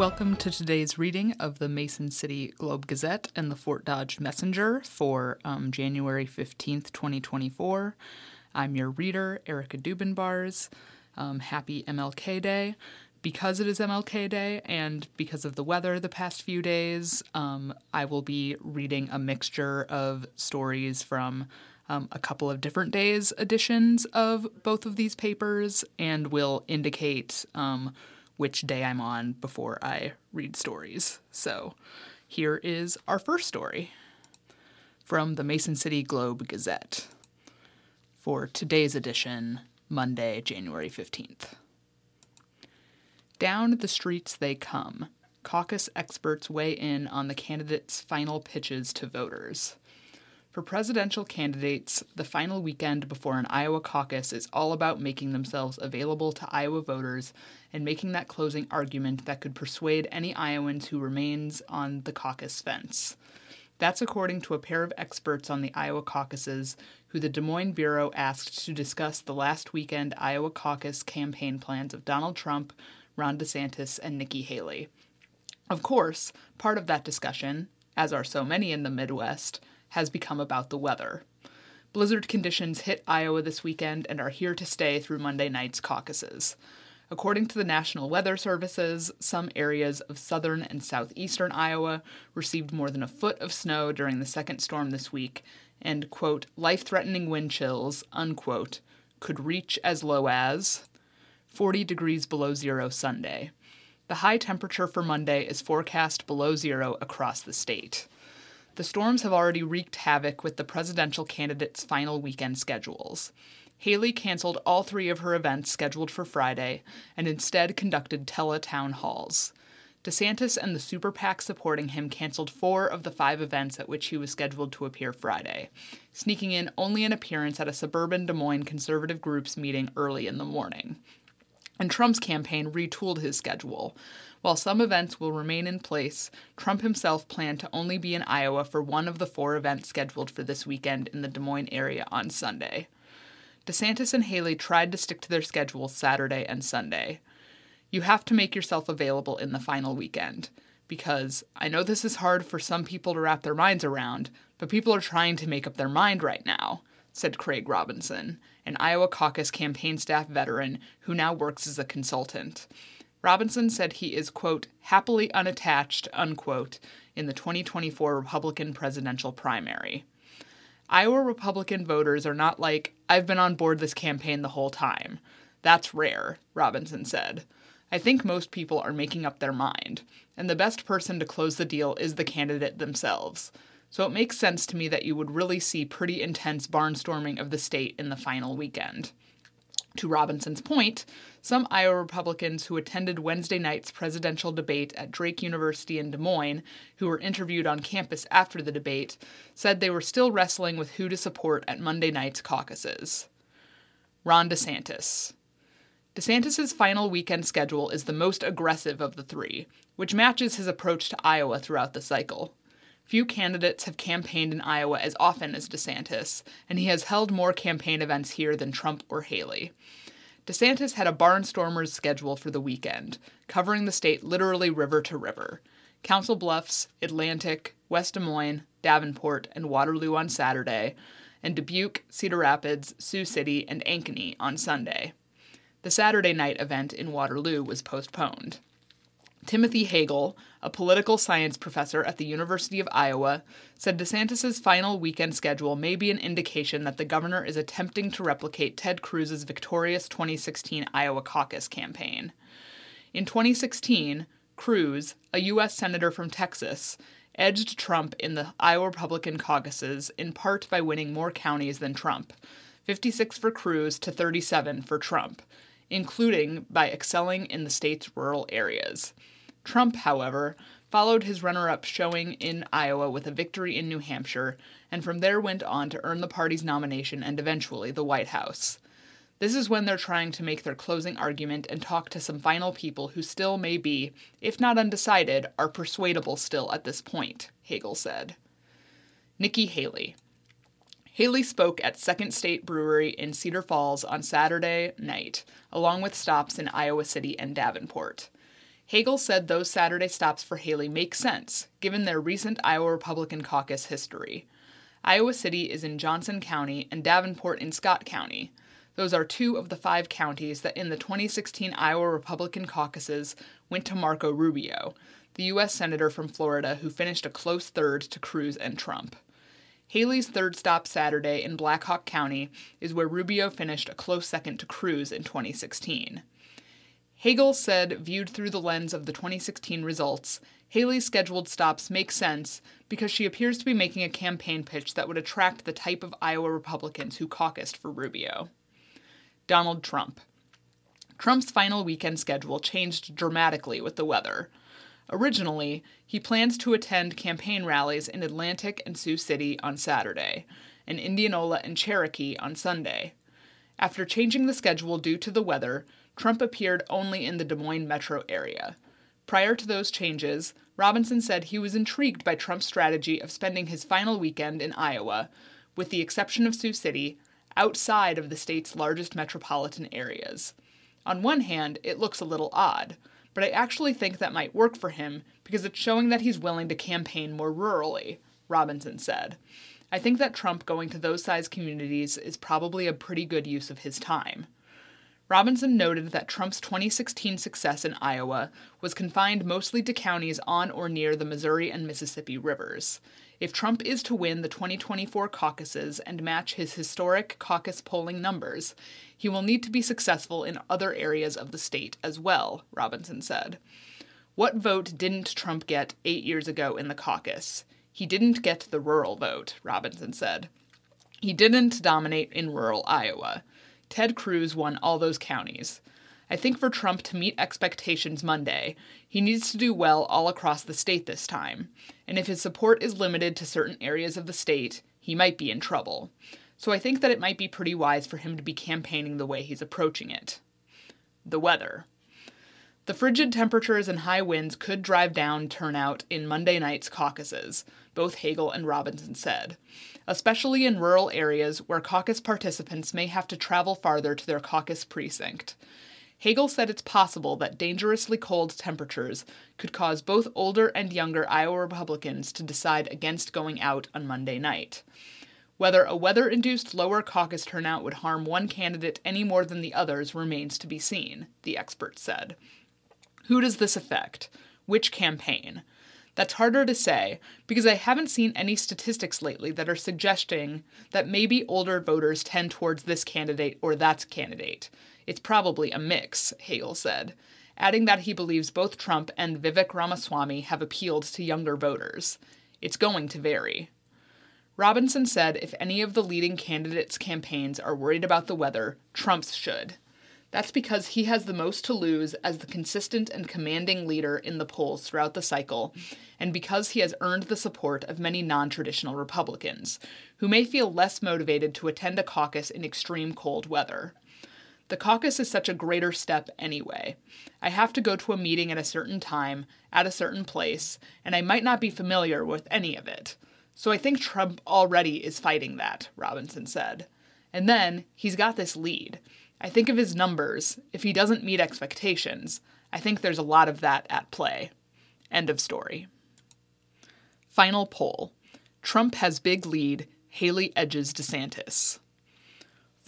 Welcome to today's reading of the Mason City Globe Gazette and the Fort Dodge Messenger for um, January 15th, 2024. I'm your reader, Erica Dubin Um, happy MLK Day. Because it is MLK Day and because of the weather the past few days, um, I will be reading a mixture of stories from um, a couple of different days editions of both of these papers and will indicate um, which day I'm on before I read stories. So here is our first story from the Mason City Globe Gazette for today's edition, Monday, January 15th. Down the streets they come. Caucus experts weigh in on the candidates' final pitches to voters. For presidential candidates, the final weekend before an Iowa caucus is all about making themselves available to Iowa voters and making that closing argument that could persuade any Iowans who remains on the caucus fence. That's according to a pair of experts on the Iowa caucuses who the Des Moines Bureau asked to discuss the last weekend Iowa caucus campaign plans of Donald Trump, Ron DeSantis, and Nikki Haley. Of course, part of that discussion, as are so many in the Midwest, has become about the weather. Blizzard conditions hit Iowa this weekend and are here to stay through Monday night's caucuses. According to the National Weather Services, some areas of southern and southeastern Iowa received more than a foot of snow during the second storm this week, and, quote, life threatening wind chills, unquote, could reach as low as 40 degrees below zero Sunday. The high temperature for Monday is forecast below zero across the state. The storms have already wreaked havoc with the presidential candidates' final weekend schedules. Haley canceled all three of her events scheduled for Friday and instead conducted tele town halls. DeSantis and the super PAC supporting him canceled four of the five events at which he was scheduled to appear Friday, sneaking in only an appearance at a suburban Des Moines conservative group's meeting early in the morning. And Trump's campaign retooled his schedule, while some events will remain in place, Trump himself planned to only be in Iowa for one of the four events scheduled for this weekend in the Des Moines area on Sunday. DeSantis and Haley tried to stick to their schedules Saturday and Sunday. You have to make yourself available in the final weekend, because I know this is hard for some people to wrap their minds around, but people are trying to make up their mind right now, said Craig Robinson, an Iowa caucus campaign staff veteran who now works as a consultant. Robinson said he is, quote, happily unattached, unquote, in the 2024 Republican presidential primary. Iowa Republican voters are not like, I've been on board this campaign the whole time. That's rare, Robinson said. I think most people are making up their mind, and the best person to close the deal is the candidate themselves. So it makes sense to me that you would really see pretty intense barnstorming of the state in the final weekend. To Robinson's point, some Iowa Republicans who attended Wednesday night's presidential debate at Drake University in Des Moines, who were interviewed on campus after the debate, said they were still wrestling with who to support at Monday night's caucuses. Ron DeSantis. DeSantis' final weekend schedule is the most aggressive of the three, which matches his approach to Iowa throughout the cycle. Few candidates have campaigned in Iowa as often as DeSantis, and he has held more campaign events here than Trump or Haley. DeSantis had a barnstormers schedule for the weekend, covering the state literally river to river. Council Bluffs, Atlantic, West Des Moines, Davenport, and Waterloo on Saturday, and Dubuque, Cedar Rapids, Sioux City, and Ankeny on Sunday. The Saturday night event in Waterloo was postponed. Timothy Hagle, a political science professor at the University of Iowa, said DeSantis' final weekend schedule may be an indication that the governor is attempting to replicate Ted Cruz's victorious 2016 Iowa caucus campaign. In 2016, Cruz, a U.S. Senator from Texas, edged Trump in the Iowa Republican caucuses in part by winning more counties than Trump 56 for Cruz to 37 for Trump, including by excelling in the state's rural areas. Trump, however, followed his runner up showing in Iowa with a victory in New Hampshire, and from there went on to earn the party's nomination and eventually the White House. This is when they're trying to make their closing argument and talk to some final people who still may be, if not undecided, are persuadable still at this point, Hagle said. Nikki Haley. Haley spoke at Second State Brewery in Cedar Falls on Saturday night, along with stops in Iowa City and Davenport. Hagle said those Saturday stops for Haley make sense, given their recent Iowa Republican caucus history. Iowa City is in Johnson County and Davenport in Scott County. Those are two of the five counties that in the 2016 Iowa Republican caucuses went to Marco Rubio, the U.S. Senator from Florida who finished a close third to Cruz and Trump. Haley's third stop Saturday in Black Hawk County is where Rubio finished a close second to Cruz in 2016. Hagle said, viewed through the lens of the 2016 results, Haley's scheduled stops make sense because she appears to be making a campaign pitch that would attract the type of Iowa Republicans who caucused for Rubio. Donald Trump. Trump's final weekend schedule changed dramatically with the weather. Originally, he plans to attend campaign rallies in Atlantic and Sioux City on Saturday, and Indianola and Cherokee on Sunday. After changing the schedule due to the weather, Trump appeared only in the Des Moines metro area. Prior to those changes, Robinson said he was intrigued by Trump's strategy of spending his final weekend in Iowa, with the exception of Sioux City, outside of the state's largest metropolitan areas. On one hand, it looks a little odd, but I actually think that might work for him because it's showing that he's willing to campaign more rurally, Robinson said. I think that Trump going to those size communities is probably a pretty good use of his time. Robinson noted that Trump's 2016 success in Iowa was confined mostly to counties on or near the Missouri and Mississippi rivers. If Trump is to win the 2024 caucuses and match his historic caucus polling numbers, he will need to be successful in other areas of the state as well, Robinson said. What vote didn't Trump get eight years ago in the caucus? He didn't get the rural vote, Robinson said. He didn't dominate in rural Iowa. Ted Cruz won all those counties. I think for Trump to meet expectations Monday, he needs to do well all across the state this time. And if his support is limited to certain areas of the state, he might be in trouble. So I think that it might be pretty wise for him to be campaigning the way he's approaching it. The weather. The frigid temperatures and high winds could drive down turnout in Monday night's caucuses, both Hagle and Robinson said especially in rural areas where caucus participants may have to travel farther to their caucus precinct. Hagle said it's possible that dangerously cold temperatures could cause both older and younger Iowa Republicans to decide against going out on Monday night. Whether a weather induced lower caucus turnout would harm one candidate any more than the others remains to be seen, the expert said. Who does this affect? Which campaign? That's harder to say because I haven't seen any statistics lately that are suggesting that maybe older voters tend towards this candidate or that candidate. It's probably a mix, Hagle said, adding that he believes both Trump and Vivek Ramaswamy have appealed to younger voters. It's going to vary. Robinson said if any of the leading candidates' campaigns are worried about the weather, Trump's should. That's because he has the most to lose as the consistent and commanding leader in the polls throughout the cycle, and because he has earned the support of many non traditional Republicans, who may feel less motivated to attend a caucus in extreme cold weather. The caucus is such a greater step anyway. I have to go to a meeting at a certain time, at a certain place, and I might not be familiar with any of it. So I think Trump already is fighting that, Robinson said. And then he's got this lead. I think of his numbers. If he doesn't meet expectations, I think there's a lot of that at play. End of story. Final poll Trump has big lead, Haley edges DeSantis.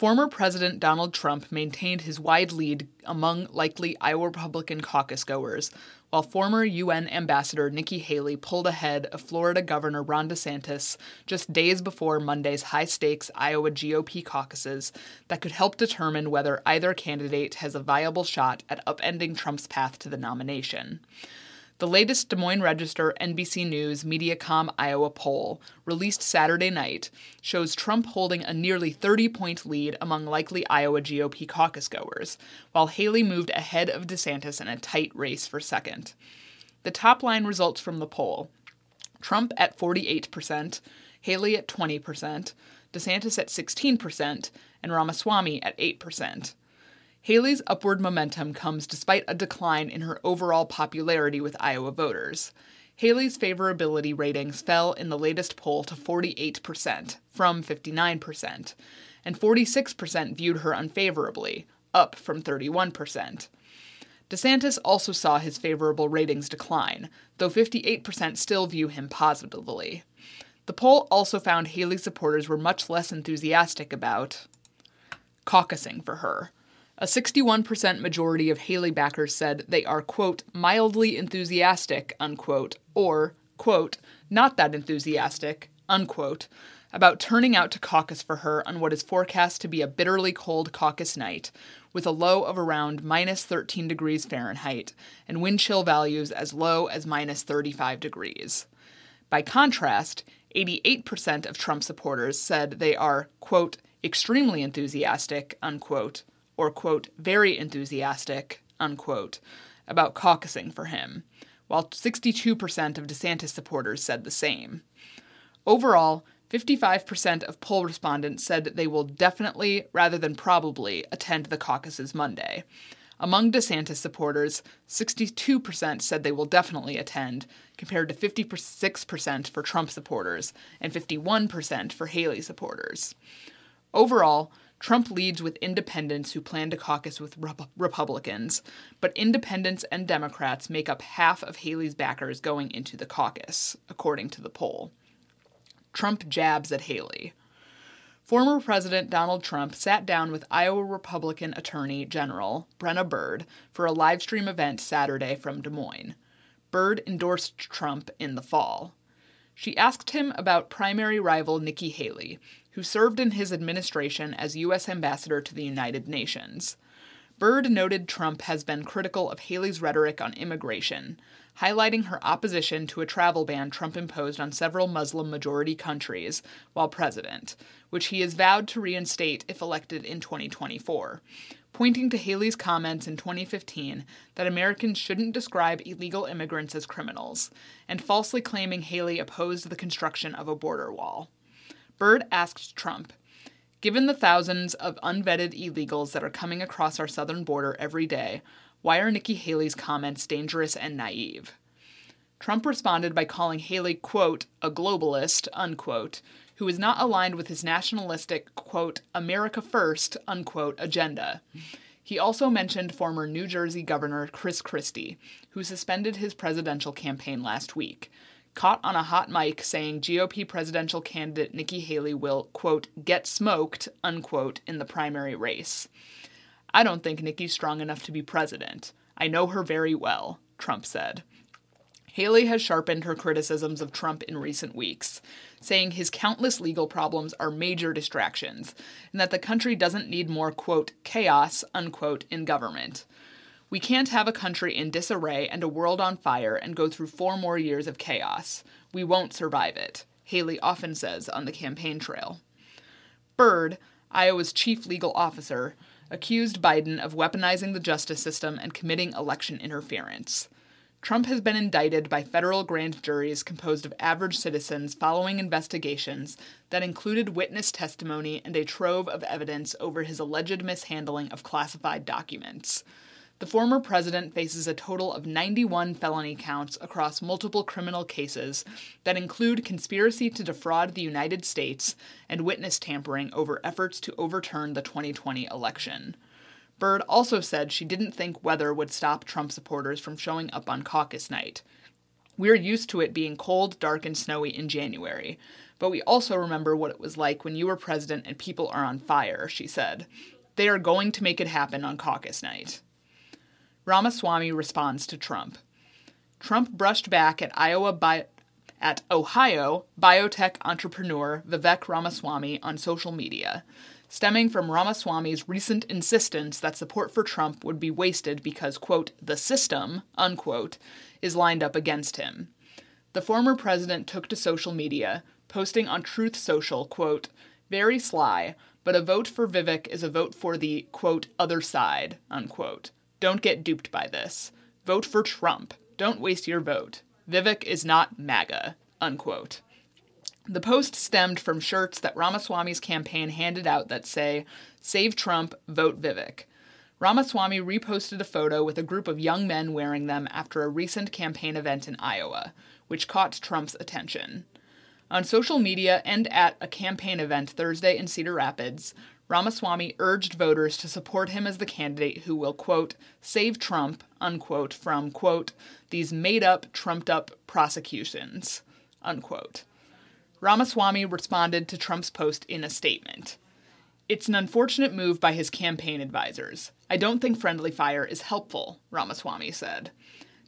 Former President Donald Trump maintained his wide lead among likely Iowa Republican caucus goers, while former UN Ambassador Nikki Haley pulled ahead of Florida Governor Ron DeSantis just days before Monday's high stakes Iowa GOP caucuses that could help determine whether either candidate has a viable shot at upending Trump's path to the nomination. The latest Des Moines Register NBC News Mediacom Iowa poll, released Saturday night, shows Trump holding a nearly 30 point lead among likely Iowa GOP caucus goers, while Haley moved ahead of DeSantis in a tight race for second. The top line results from the poll Trump at 48%, Haley at 20%, DeSantis at 16%, and Ramaswamy at 8%. Haley's upward momentum comes despite a decline in her overall popularity with Iowa voters. Haley's favorability ratings fell in the latest poll to 48%, from 59%, and 46% viewed her unfavorably, up from 31%. DeSantis also saw his favorable ratings decline, though 58% still view him positively. The poll also found Haley supporters were much less enthusiastic about caucusing for her. A 61% majority of Haley backers said they are, quote, mildly enthusiastic, unquote, or, quote, not that enthusiastic, unquote, about turning out to caucus for her on what is forecast to be a bitterly cold caucus night, with a low of around minus 13 degrees Fahrenheit and wind chill values as low as minus 35 degrees. By contrast, 88% of Trump supporters said they are, quote, extremely enthusiastic, unquote, or, quote, very enthusiastic, unquote, about caucusing for him, while 62% of DeSantis supporters said the same. Overall, 55% of poll respondents said that they will definitely, rather than probably, attend the caucuses Monday. Among DeSantis supporters, 62% said they will definitely attend, compared to 56% for Trump supporters and 51% for Haley supporters. Overall, Trump leads with independents who plan to caucus with Rep- Republicans, but independents and Democrats make up half of Haley's backers going into the caucus, according to the poll. Trump jabs at Haley. Former President Donald Trump sat down with Iowa Republican Attorney General Brenna Bird for a live stream event Saturday from Des Moines. Bird endorsed Trump in the fall. She asked him about primary rival Nikki Haley, who served in his administration as U.S. Ambassador to the United Nations. Bird noted Trump has been critical of Haley's rhetoric on immigration, highlighting her opposition to a travel ban Trump imposed on several Muslim majority countries while president, which he has vowed to reinstate if elected in 2024, pointing to Haley's comments in 2015 that Americans shouldn't describe illegal immigrants as criminals, and falsely claiming Haley opposed the construction of a border wall. Bird asked Trump, Given the thousands of unvetted illegals that are coming across our southern border every day, why are Nikki Haley's comments dangerous and naive? Trump responded by calling Haley, quote, a globalist, unquote, who is not aligned with his nationalistic, quote, America first, unquote, agenda. He also mentioned former New Jersey Governor Chris Christie, who suspended his presidential campaign last week, caught on a hot mic saying GOP presidential candidate Nikki Haley will, quote, get smoked, unquote, in the primary race. I don't think Nikki's strong enough to be president. I know her very well, Trump said. Haley has sharpened her criticisms of Trump in recent weeks, saying his countless legal problems are major distractions, and that the country doesn't need more, quote, chaos, unquote, in government. We can't have a country in disarray and a world on fire and go through four more years of chaos. We won't survive it, Haley often says on the campaign trail. Bird, Iowa's chief legal officer, accused Biden of weaponizing the justice system and committing election interference. Trump has been indicted by federal grand juries composed of average citizens following investigations that included witness testimony and a trove of evidence over his alleged mishandling of classified documents. The former president faces a total of 91 felony counts across multiple criminal cases that include conspiracy to defraud the United States and witness tampering over efforts to overturn the 2020 election. Bird also said she didn't think weather would stop Trump supporters from showing up on caucus night. We're used to it being cold, dark, and snowy in January, but we also remember what it was like when you were president and people are on fire, she said. They are going to make it happen on caucus night. Ramaswamy responds to Trump. Trump brushed back at Iowa bi- at Ohio biotech entrepreneur Vivek Ramaswamy on social media, stemming from Ramaswamy's recent insistence that support for Trump would be wasted because, quote, the system, unquote, is lined up against him. The former president took to social media, posting on Truth Social, quote, very sly, but a vote for Vivek is a vote for the, quote, other side, unquote. Don't get duped by this. Vote for Trump. Don't waste your vote. Vivek is not MAGA. Unquote. The post stemmed from shirts that Ramaswamy's campaign handed out that say, Save Trump, vote Vivek. Ramaswamy reposted a photo with a group of young men wearing them after a recent campaign event in Iowa, which caught Trump's attention. On social media and at a campaign event Thursday in Cedar Rapids, Ramaswamy urged voters to support him as the candidate who will, quote, save Trump, unquote, from, quote, these made up, trumped up prosecutions, unquote. Ramaswamy responded to Trump's post in a statement. It's an unfortunate move by his campaign advisors. I don't think friendly fire is helpful, Ramaswamy said.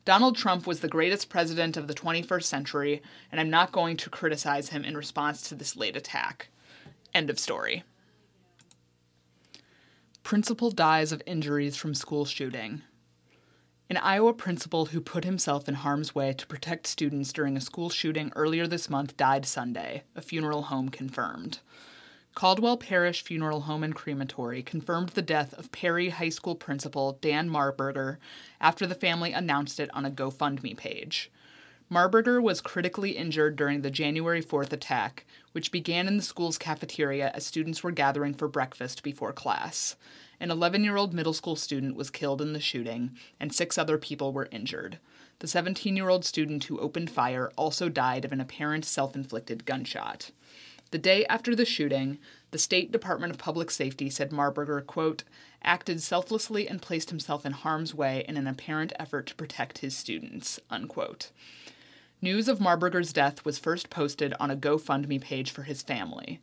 Donald Trump was the greatest president of the 21st century, and I'm not going to criticize him in response to this late attack. End of story. Principal dies of injuries from school shooting. An Iowa principal who put himself in harm's way to protect students during a school shooting earlier this month died Sunday, a funeral home confirmed. Caldwell Parrish Funeral Home and Crematory confirmed the death of Perry High School principal Dan Marburger after the family announced it on a GoFundMe page. Marburger was critically injured during the January 4th attack, which began in the school's cafeteria as students were gathering for breakfast before class. An 11 year old middle school student was killed in the shooting, and six other people were injured. The 17 year old student who opened fire also died of an apparent self inflicted gunshot. The day after the shooting, the State Department of Public Safety said Marburger, quote, acted selflessly and placed himself in harm's way in an apparent effort to protect his students, unquote. News of Marburger's death was first posted on a GoFundMe page for his family.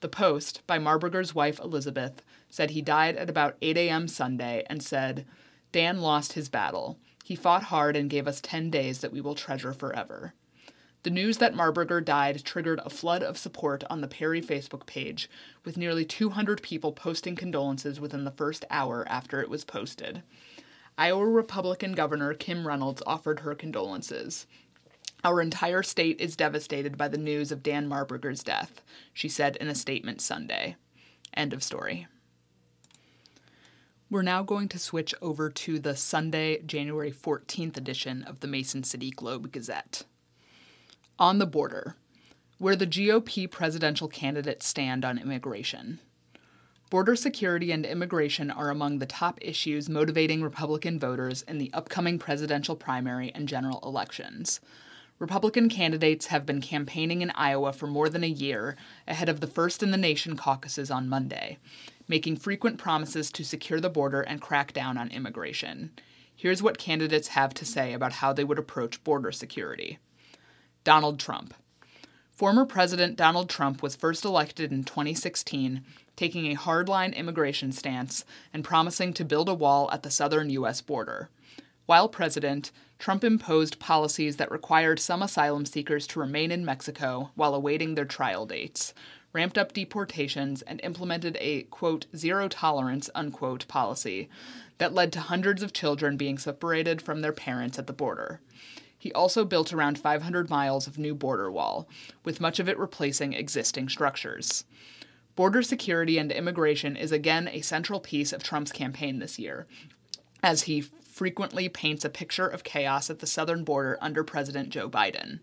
The post, by Marburger's wife Elizabeth, said he died at about 8 a.m. Sunday and said, Dan lost his battle. He fought hard and gave us 10 days that we will treasure forever. The news that Marburger died triggered a flood of support on the Perry Facebook page, with nearly 200 people posting condolences within the first hour after it was posted. Iowa Republican Governor Kim Reynolds offered her condolences. Our entire state is devastated by the news of Dan Marburger's death, she said in a statement Sunday. End of story. We're now going to switch over to the Sunday, January 14th edition of the Mason City Globe Gazette. On the border, where the GOP presidential candidates stand on immigration. Border security and immigration are among the top issues motivating Republican voters in the upcoming presidential primary and general elections. Republican candidates have been campaigning in Iowa for more than a year ahead of the first in the nation caucuses on Monday, making frequent promises to secure the border and crack down on immigration. Here's what candidates have to say about how they would approach border security. Donald Trump. Former President Donald Trump was first elected in 2016, taking a hardline immigration stance and promising to build a wall at the southern U.S. border. While president, Trump imposed policies that required some asylum seekers to remain in Mexico while awaiting their trial dates, ramped up deportations, and implemented a, quote, zero tolerance, unquote, policy that led to hundreds of children being separated from their parents at the border. He also built around 500 miles of new border wall, with much of it replacing existing structures. Border security and immigration is again a central piece of Trump's campaign this year, as he frequently paints a picture of chaos at the southern border under President Joe Biden.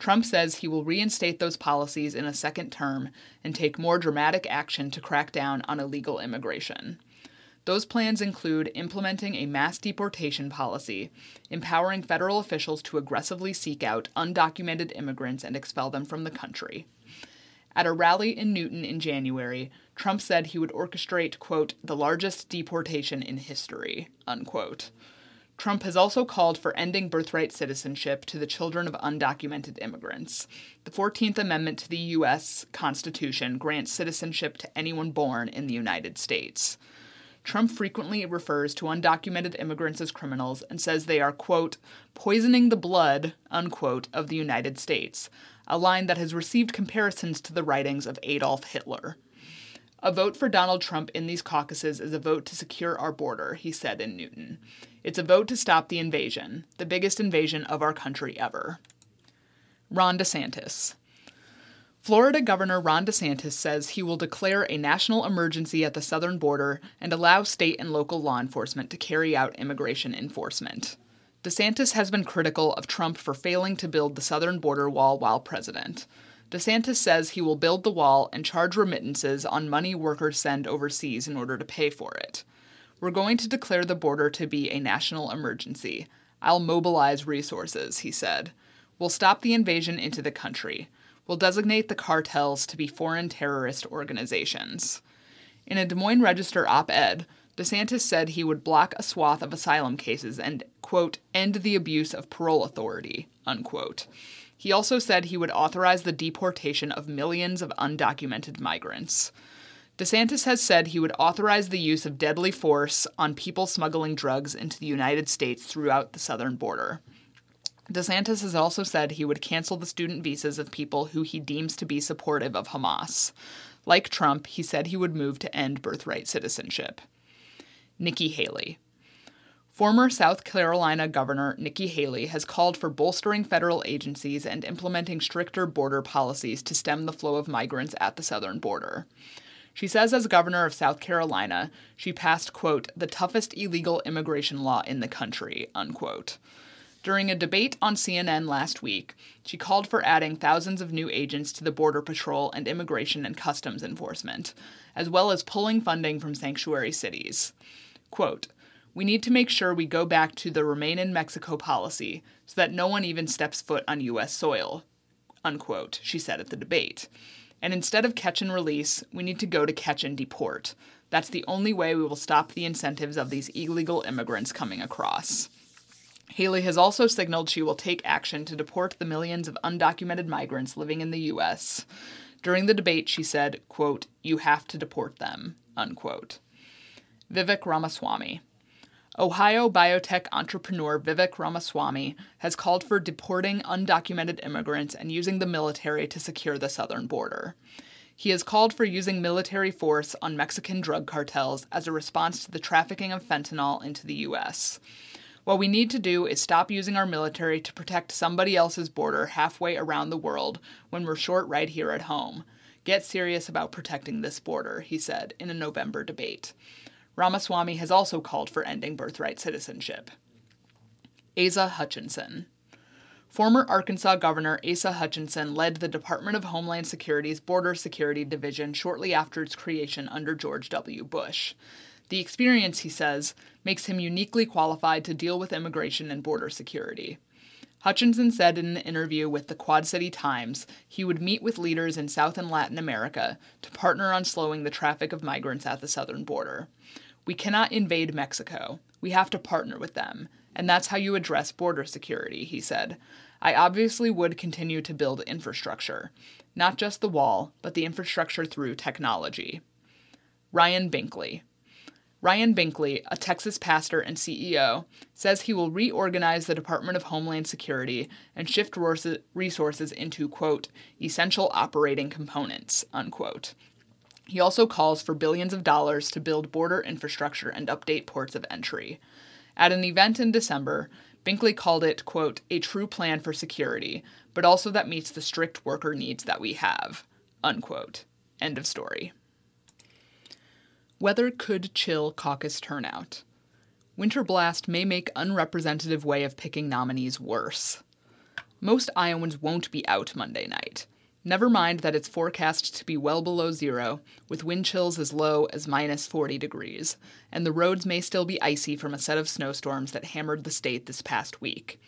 Trump says he will reinstate those policies in a second term and take more dramatic action to crack down on illegal immigration. Those plans include implementing a mass deportation policy, empowering federal officials to aggressively seek out undocumented immigrants and expel them from the country. At a rally in Newton in January, Trump said he would orchestrate, quote, the largest deportation in history, unquote. Trump has also called for ending birthright citizenship to the children of undocumented immigrants. The 14th Amendment to the U.S. Constitution grants citizenship to anyone born in the United States. Trump frequently refers to undocumented immigrants as criminals and says they are, quote, poisoning the blood, unquote, of the United States, a line that has received comparisons to the writings of Adolf Hitler. A vote for Donald Trump in these caucuses is a vote to secure our border, he said in Newton. It's a vote to stop the invasion, the biggest invasion of our country ever. Ron DeSantis. Florida Governor Ron DeSantis says he will declare a national emergency at the southern border and allow state and local law enforcement to carry out immigration enforcement. DeSantis has been critical of Trump for failing to build the southern border wall while president. DeSantis says he will build the wall and charge remittances on money workers send overseas in order to pay for it. We're going to declare the border to be a national emergency. I'll mobilize resources, he said. We'll stop the invasion into the country. We'll designate the cartels to be foreign terrorist organizations. In a Des Moines Register op ed, DeSantis said he would block a swath of asylum cases and, quote, end the abuse of parole authority, unquote. He also said he would authorize the deportation of millions of undocumented migrants. DeSantis has said he would authorize the use of deadly force on people smuggling drugs into the United States throughout the southern border. DeSantis has also said he would cancel the student visas of people who he deems to be supportive of Hamas. Like Trump, he said he would move to end birthright citizenship. Nikki Haley. Former South Carolina Governor Nikki Haley has called for bolstering federal agencies and implementing stricter border policies to stem the flow of migrants at the southern border. She says, as governor of South Carolina, she passed, quote, the toughest illegal immigration law in the country, unquote. During a debate on CNN last week, she called for adding thousands of new agents to the Border Patrol and Immigration and Customs Enforcement, as well as pulling funding from sanctuary cities. Quote, we need to make sure we go back to the remain in Mexico policy so that no one even steps foot on U.S. soil, unquote, she said at the debate. And instead of catch and release, we need to go to catch and deport. That's the only way we will stop the incentives of these illegal immigrants coming across. Haley has also signaled she will take action to deport the millions of undocumented migrants living in the U.S. During the debate, she said, quote, You have to deport them, unquote. Vivek Ramaswamy. Ohio biotech entrepreneur Vivek Ramaswamy has called for deporting undocumented immigrants and using the military to secure the southern border. He has called for using military force on Mexican drug cartels as a response to the trafficking of fentanyl into the U.S. What we need to do is stop using our military to protect somebody else's border halfway around the world when we're short right here at home. Get serious about protecting this border, he said in a November debate. Ramaswamy has also called for ending birthright citizenship. Asa Hutchinson. Former Arkansas Governor Asa Hutchinson led the Department of Homeland Security's Border Security Division shortly after its creation under George W. Bush. The experience, he says, makes him uniquely qualified to deal with immigration and border security. Hutchinson said in an interview with the Quad City Times he would meet with leaders in South and Latin America to partner on slowing the traffic of migrants at the southern border. We cannot invade Mexico. We have to partner with them. And that's how you address border security, he said. I obviously would continue to build infrastructure, not just the wall, but the infrastructure through technology. Ryan Binkley. Ryan Binkley, a Texas pastor and CEO, says he will reorganize the Department of Homeland Security and shift resources into, quote, essential operating components, unquote, he also calls for billions of dollars to build border infrastructure and update ports of entry. At an event in December, Binkley called it, quote, a true plan for security, but also that meets the strict worker needs that we have, unquote. End of story. Weather could chill caucus turnout. Winter blast may make unrepresentative way of picking nominees worse. Most Iowans won't be out Monday night. Never mind that it's forecast to be well below zero, with wind chills as low as minus 40 degrees, and the roads may still be icy from a set of snowstorms that hammered the state this past week.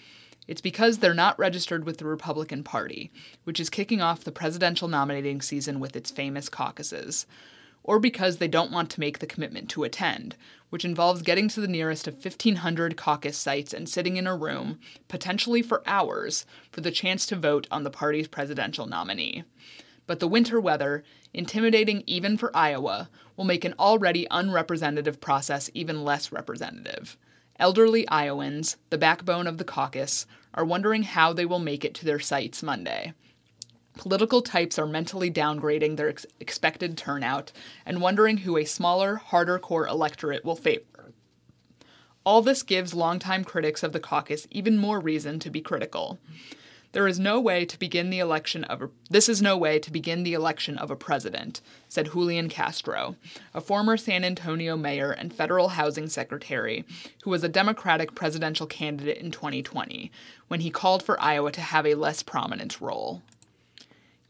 It's because they're not registered with the Republican Party, which is kicking off the presidential nominating season with its famous caucuses or because they don't want to make the commitment to attend, which involves getting to the nearest of 1,500 caucus sites and sitting in a room, potentially for hours, for the chance to vote on the party's presidential nominee. But the winter weather, intimidating even for Iowa, will make an already unrepresentative process even less representative. Elderly Iowans, the backbone of the caucus, are wondering how they will make it to their sites Monday. Political types are mentally downgrading their ex- expected turnout and wondering who a smaller, harder core electorate will favor. All this gives longtime critics of the caucus even more reason to be critical. There is no way to begin the election of a, this is no way to begin the election of a president, said Julian Castro, a former San Antonio mayor and federal housing secretary who was a Democratic presidential candidate in 2020 when he called for Iowa to have a less prominent role.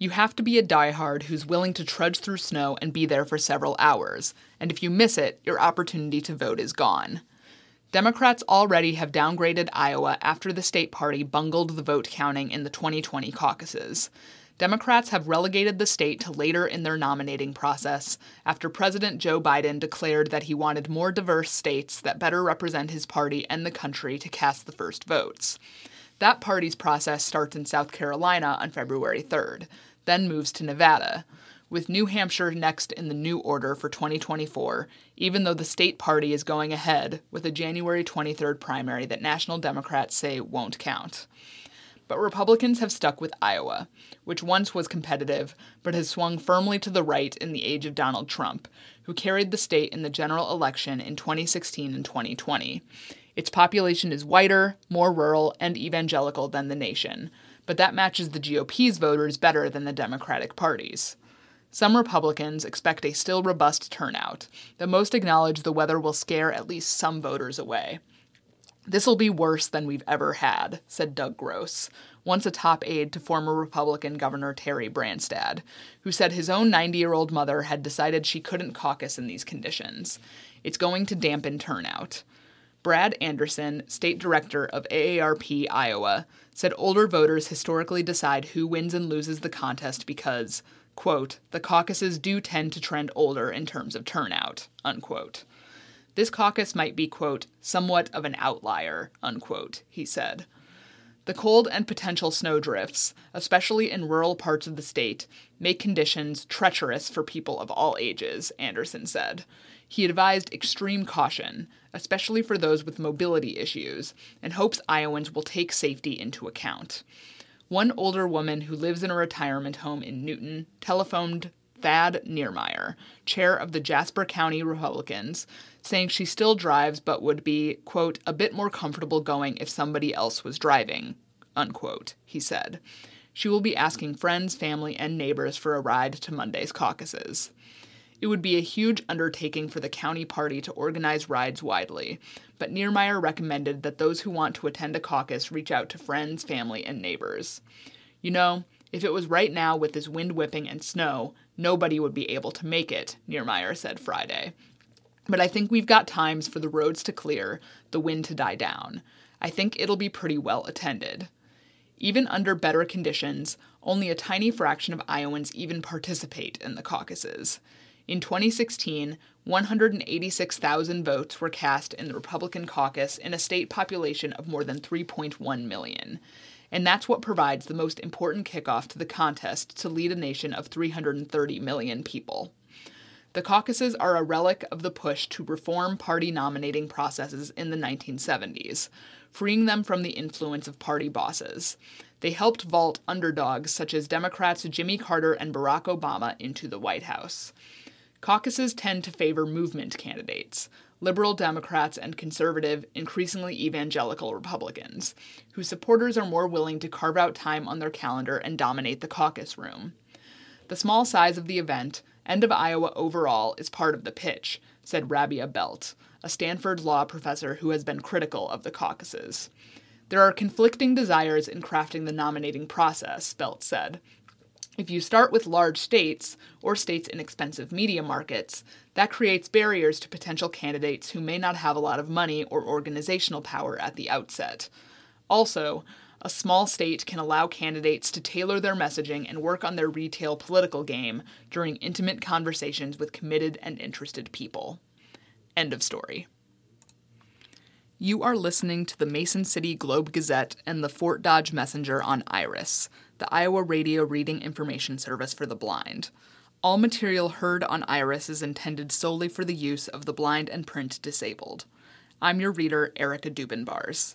You have to be a diehard who's willing to trudge through snow and be there for several hours, and if you miss it, your opportunity to vote is gone. Democrats already have downgraded Iowa after the state party bungled the vote counting in the 2020 caucuses. Democrats have relegated the state to later in their nominating process after President Joe Biden declared that he wanted more diverse states that better represent his party and the country to cast the first votes. That party's process starts in South Carolina on February 3rd, then moves to Nevada, with New Hampshire next in the new order for 2024, even though the state party is going ahead with a January 23rd primary that national Democrats say won't count. But Republicans have stuck with Iowa, which once was competitive but has swung firmly to the right in the age of Donald Trump, who carried the state in the general election in 2016 and 2020. Its population is whiter, more rural, and evangelical than the nation, but that matches the GOP's voters better than the Democratic Party's. Some Republicans expect a still robust turnout, though most acknowledge the weather will scare at least some voters away. This'll be worse than we've ever had, said Doug Gross, once a top aide to former Republican Governor Terry Branstad, who said his own 90 year old mother had decided she couldn't caucus in these conditions. It's going to dampen turnout. Brad Anderson, state director of AARP Iowa, said older voters historically decide who wins and loses the contest because, quote, the caucuses do tend to trend older in terms of turnout, unquote. This caucus might be, quote, somewhat of an outlier, unquote, he said. The cold and potential snowdrifts, especially in rural parts of the state, make conditions treacherous for people of all ages, Anderson said. He advised extreme caution, especially for those with mobility issues, and hopes Iowans will take safety into account. One older woman who lives in a retirement home in Newton telephoned Thad Nearmyer, chair of the Jasper County Republicans, saying she still drives but would be, quote, a bit more comfortable going if somebody else was driving, unquote, he said. She will be asking friends, family, and neighbors for a ride to Monday's caucuses. It would be a huge undertaking for the county party to organize rides widely, but Nearmyer recommended that those who want to attend a caucus reach out to friends, family, and neighbors. You know, if it was right now with this wind whipping and snow, nobody would be able to make it, Nearmyer said Friday. But I think we've got times for the roads to clear, the wind to die down. I think it'll be pretty well attended. Even under better conditions, only a tiny fraction of Iowans even participate in the caucuses. In 2016, 186,000 votes were cast in the Republican caucus in a state population of more than 3.1 million. And that's what provides the most important kickoff to the contest to lead a nation of 330 million people. The caucuses are a relic of the push to reform party nominating processes in the 1970s, freeing them from the influence of party bosses. They helped vault underdogs such as Democrats Jimmy Carter and Barack Obama into the White House. Caucuses tend to favor movement candidates, liberal Democrats and conservative, increasingly evangelical Republicans, whose supporters are more willing to carve out time on their calendar and dominate the caucus room. The small size of the event, and of Iowa overall, is part of the pitch, said Rabia Belt, a Stanford law professor who has been critical of the caucuses. There are conflicting desires in crafting the nominating process, Belt said, if you start with large states, or states in expensive media markets, that creates barriers to potential candidates who may not have a lot of money or organizational power at the outset. Also, a small state can allow candidates to tailor their messaging and work on their retail political game during intimate conversations with committed and interested people. End of story. You are listening to the Mason City Globe Gazette and the Fort Dodge Messenger on Iris the Iowa Radio Reading Information Service for the Blind. All material heard on Iris is intended solely for the use of the blind and print disabled. I'm your reader, Erica Dubin-Bars.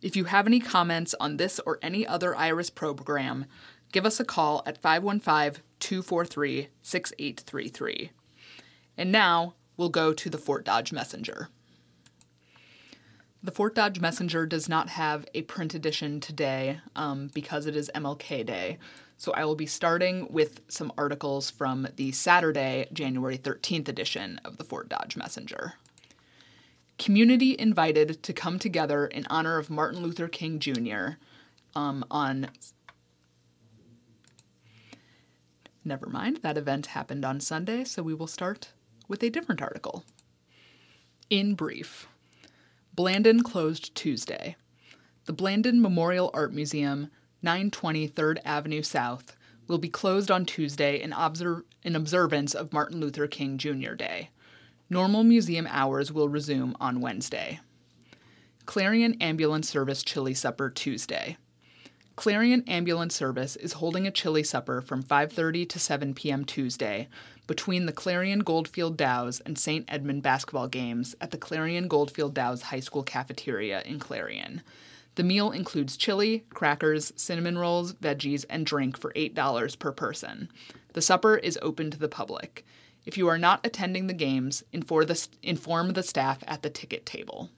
If you have any comments on this or any other Iris program, give us a call at 515 243 6833. And now we'll go to the Fort Dodge Messenger. The Fort Dodge Messenger does not have a print edition today um, because it is MLK Day. So I will be starting with some articles from the Saturday, January 13th edition of the Fort Dodge Messenger. Community invited to come together in honor of Martin Luther King Jr. Um, on. Never mind, that event happened on Sunday, so we will start with a different article. In brief, Blanden closed Tuesday. The Blanden Memorial Art Museum, 920 3rd Avenue South, will be closed on Tuesday in, in observance of Martin Luther King Jr. Day. Normal museum hours will resume on Wednesday. Clarion Ambulance Service Chili Supper Tuesday. Clarion Ambulance Service is holding a chili supper from 5:30 to 7 p.m. Tuesday between the Clarion Goldfield Dows and St. Edmund basketball games at the Clarion Goldfield Dows High School cafeteria in Clarion. The meal includes chili, crackers, cinnamon rolls, veggies, and drink for $8 per person. The supper is open to the public. If you are not attending the games, inform the, inform the staff at the ticket table.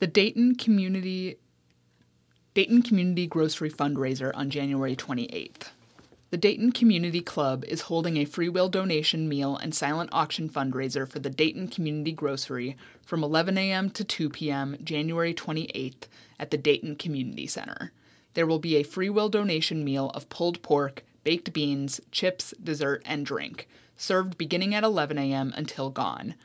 The Dayton Community Dayton Community Grocery Fundraiser on January 28th. The Dayton Community Club is holding a free will donation meal and silent auction fundraiser for the Dayton Community Grocery from 11 a.m. to 2 p.m. January 28th at the Dayton Community Center. There will be a free will donation meal of pulled pork, baked beans, chips, dessert, and drink, served beginning at 11 a.m. until gone.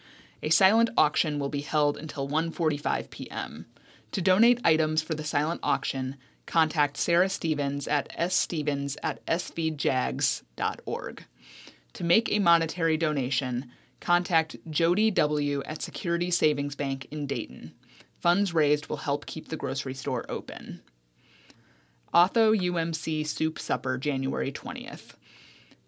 A silent auction will be held until 1:45 p.m. To donate items for the silent auction, contact Sarah Stevens at sstevens at svjags.org. To make a monetary donation, contact Jody W. at Security Savings Bank in Dayton. Funds raised will help keep the grocery store open. Otho UMC Soup Supper, January 20th.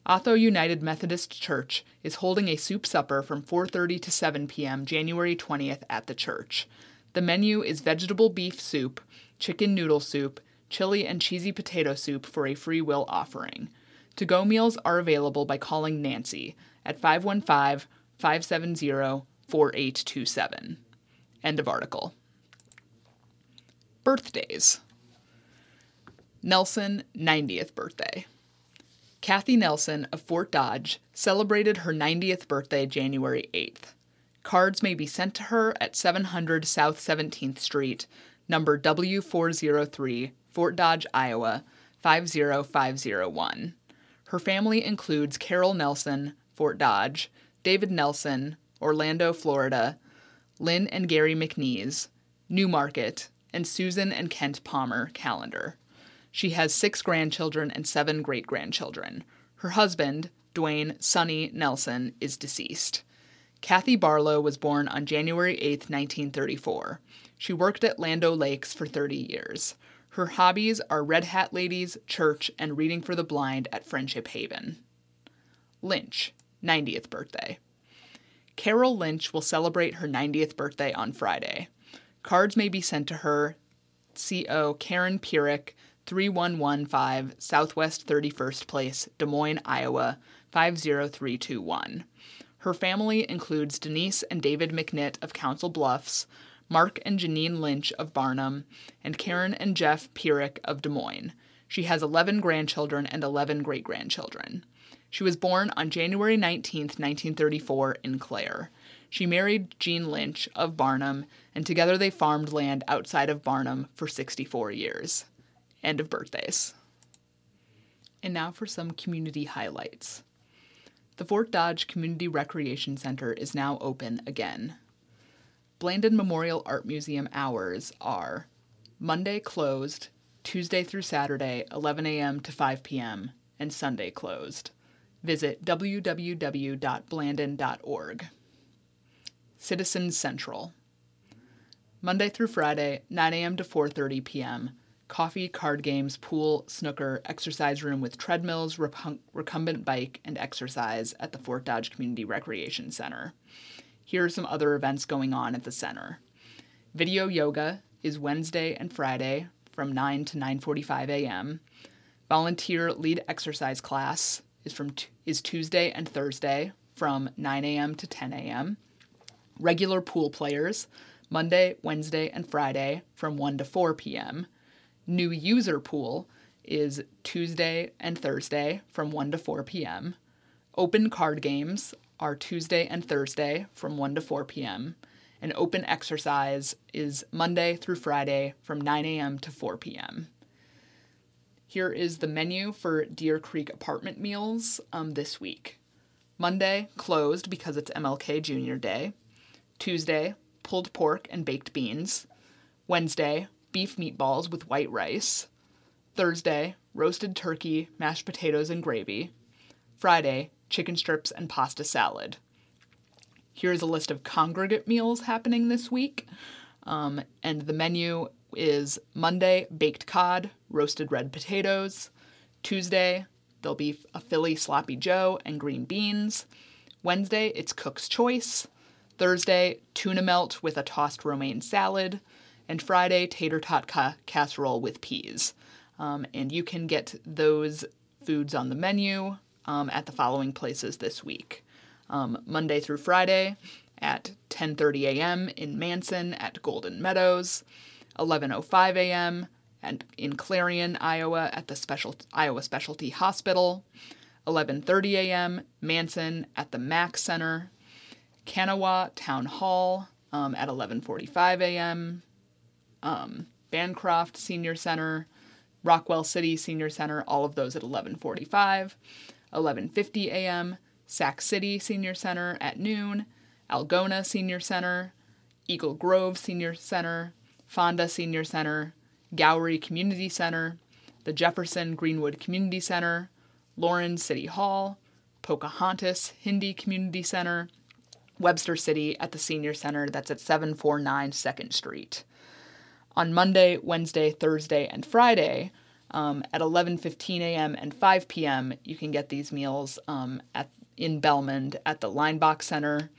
Otho United Methodist Church is holding a soup supper from 4:30 to 7 p.m. January 20th at the church. The menu is vegetable beef soup, chicken noodle soup, chili and cheesy potato soup for a free will offering. To go meals are available by calling Nancy at 515 570 4827. End of article. Birthdays. Nelson, 90th birthday. Kathy Nelson of Fort Dodge celebrated her 90th birthday January 8th. Cards may be sent to her at 700 South 17th Street, number W403, Fort Dodge, Iowa 50501. Her family includes Carol Nelson, Fort Dodge, David Nelson, Orlando, Florida, Lynn and Gary McNeese, Newmarket, and Susan and Kent Palmer, Callender. She has six grandchildren and seven great grandchildren. Her husband, Dwayne Sonny Nelson, is deceased. Kathy Barlow was born on January 8, 1934. She worked at Land Lakes for 30 years. Her hobbies are Red Hat Ladies, church, and reading for the blind at Friendship Haven. Lynch, 90th birthday. Carol Lynch will celebrate her 90th birthday on Friday. Cards may be sent to her, CO Karen Purick, 3115 Southwest 31st Place, Des Moines, Iowa 50321. Her family includes Denise and David McNitt of Council Bluffs, Mark and Janine Lynch of Barnum, and Karen and Jeff Purick of Des Moines. She has 11 grandchildren and 11 great grandchildren. She was born on January 19, 1934, in Clare. She married Jean Lynch of Barnum, and together they farmed land outside of Barnum for 64 years. End of birthdays. And now for some community highlights. The Fort Dodge Community Recreation Center is now open again. Blanden Memorial Art Museum hours are Monday closed, Tuesday through Saturday, 11 a.m. to 5 p.m., and Sunday closed. Visit www.blanden.org. Citizens Central. Monday through Friday, 9 a.m. to 4:30 p.m coffee, card games, pool, snooker, exercise room with treadmills, recumbent bike, and exercise at the Fort Dodge Community Recreation Center. Here are some other events going on at the center. Video yoga is Wednesday and Friday from 9 to 9:45 a.m. Volunteer lead exercise class is from t- is Tuesday and Thursday from 9 a.m. to 10 a.m. Regular pool players Monday, Wednesday, and Friday from 1 to 4 p.m new user pool is Tuesday and Thursday from 1 to 4 p.m. Open card games are Tuesday and Thursday from 1 to 4 p.m. And open exercise is Monday through Friday from 9 a.m. to 4 p.m. Here is the menu for Deer Creek apartment meals um, this week. Monday, closed because it's MLK Jr. Day. Tuesday, pulled pork and baked beans. Wednesday, beef meatballs with white rice. Thursday, roasted turkey, mashed potatoes, and gravy. Friday, chicken strips and pasta salad. Here's a list of congregate meals happening this week. Um, and the menu is Monday, baked cod, roasted red potatoes. Tuesday, there'll be a Philly sloppy joe and green beans. Wednesday, it's cook's choice. Thursday, tuna melt with a tossed romaine salad. And Friday, tater tot ca- casserole with peas. Um, and you can get those foods on the menu um, at the following places this week. Um, Monday through Friday at 10:30 a.m. in Manson at Golden Meadows, 11:05 a.m. and in Clarion, Iowa at the special Iowa Specialty Hospital, 11:30 a.m. Manson at the Mack Center, Kanawha Town Hall um, at 11:45 a.m. Um, Bancroft Senior Center, Rockwell City Senior Center, all of those at 11:45, 11:50 a.m. Sac City Senior Center at noon, Algona Senior Center, Eagle Grove Senior Center, Fonda Senior Center, Gowrie Community Center, the Jefferson Greenwood Community Center, Lauren City Hall, Pocahontas Hindi Community Center, Webster City at the Senior Center that's at 749 2nd Street. On Monday, Wednesday, Thursday, and Friday, um, at 11:15 a.m. and 5 p.m., you can get these meals um, at in Belmond at the Linebox Center.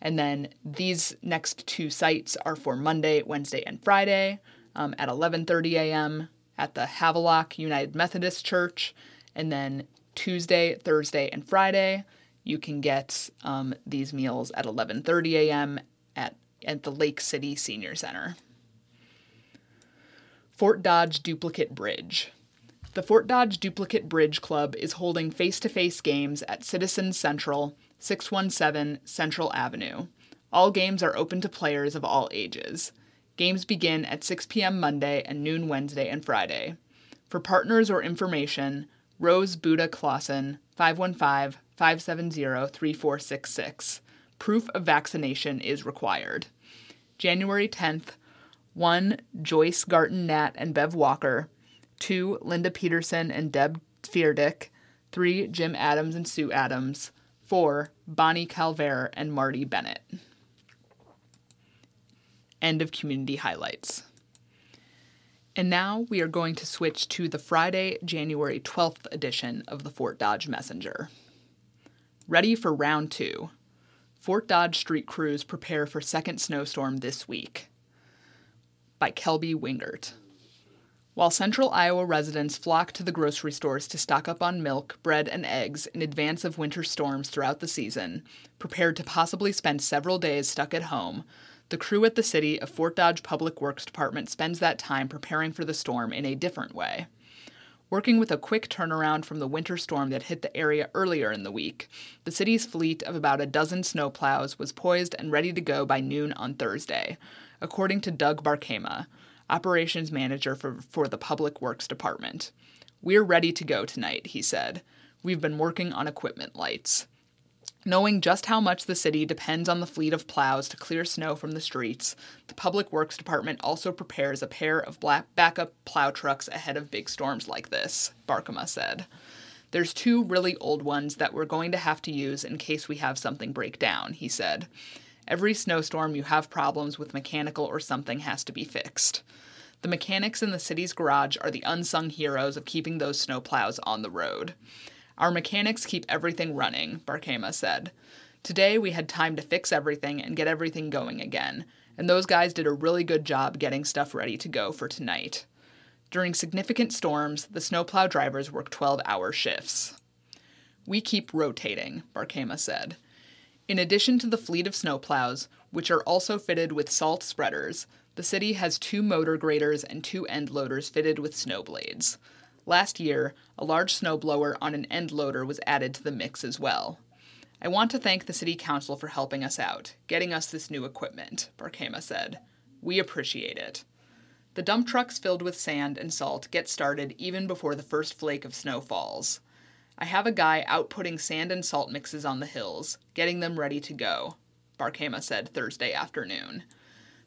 And then these next two sites are for Monday, Wednesday, and Friday um, at 11:30 a.m. at the Havelock United Methodist Church, and then Tuesday, Thursday, and Friday you can get um, these meals at 11:30 a.m. at at the Lake City Senior Center. Fort Dodge Duplicate Bridge. The Fort Dodge Duplicate Bridge Club is holding face to face games at Citizens Central, 617 Central Avenue. All games are open to players of all ages. Games begin at 6 p.m. Monday and noon Wednesday and Friday. For partners or information, Rose Buddha Clausen, 515 570 3466. Proof of vaccination is required. January 10th, 1. Joyce Garton Nat and Bev Walker. 2. Linda Peterson and Deb Feardick. 3. Jim Adams and Sue Adams. 4. Bonnie Calvert and Marty Bennett. End of community highlights. And now we are going to switch to the Friday, January 12th edition of the Fort Dodge Messenger. Ready for round two. Fort Dodge street crews prepare for second snowstorm this week. By Kelby Wingert. While central Iowa residents flock to the grocery stores to stock up on milk, bread, and eggs in advance of winter storms throughout the season, prepared to possibly spend several days stuck at home, the crew at the city of Fort Dodge Public Works Department spends that time preparing for the storm in a different way. Working with a quick turnaround from the winter storm that hit the area earlier in the week, the city's fleet of about a dozen snowplows was poised and ready to go by noon on Thursday, according to Doug Barkema, operations manager for, for the Public Works Department. We're ready to go tonight, he said. We've been working on equipment lights. Knowing just how much the city depends on the fleet of plows to clear snow from the streets, the Public Works Department also prepares a pair of black backup plow trucks ahead of big storms like this, Barkema said. There's two really old ones that we're going to have to use in case we have something break down, he said. Every snowstorm you have problems with mechanical or something has to be fixed. The mechanics in the city's garage are the unsung heroes of keeping those snowplows on the road. Our mechanics keep everything running, Barkema said. Today we had time to fix everything and get everything going again, and those guys did a really good job getting stuff ready to go for tonight. During significant storms, the snowplow drivers work 12 hour shifts. We keep rotating, Barkema said. In addition to the fleet of snowplows, which are also fitted with salt spreaders, the city has two motor graders and two end loaders fitted with snow blades. Last year, a large snowblower on an end loader was added to the mix as well. I want to thank the City Council for helping us out, getting us this new equipment, Barkema said. We appreciate it. The dump trucks filled with sand and salt get started even before the first flake of snow falls. I have a guy out putting sand and salt mixes on the hills, getting them ready to go, Barkema said Thursday afternoon.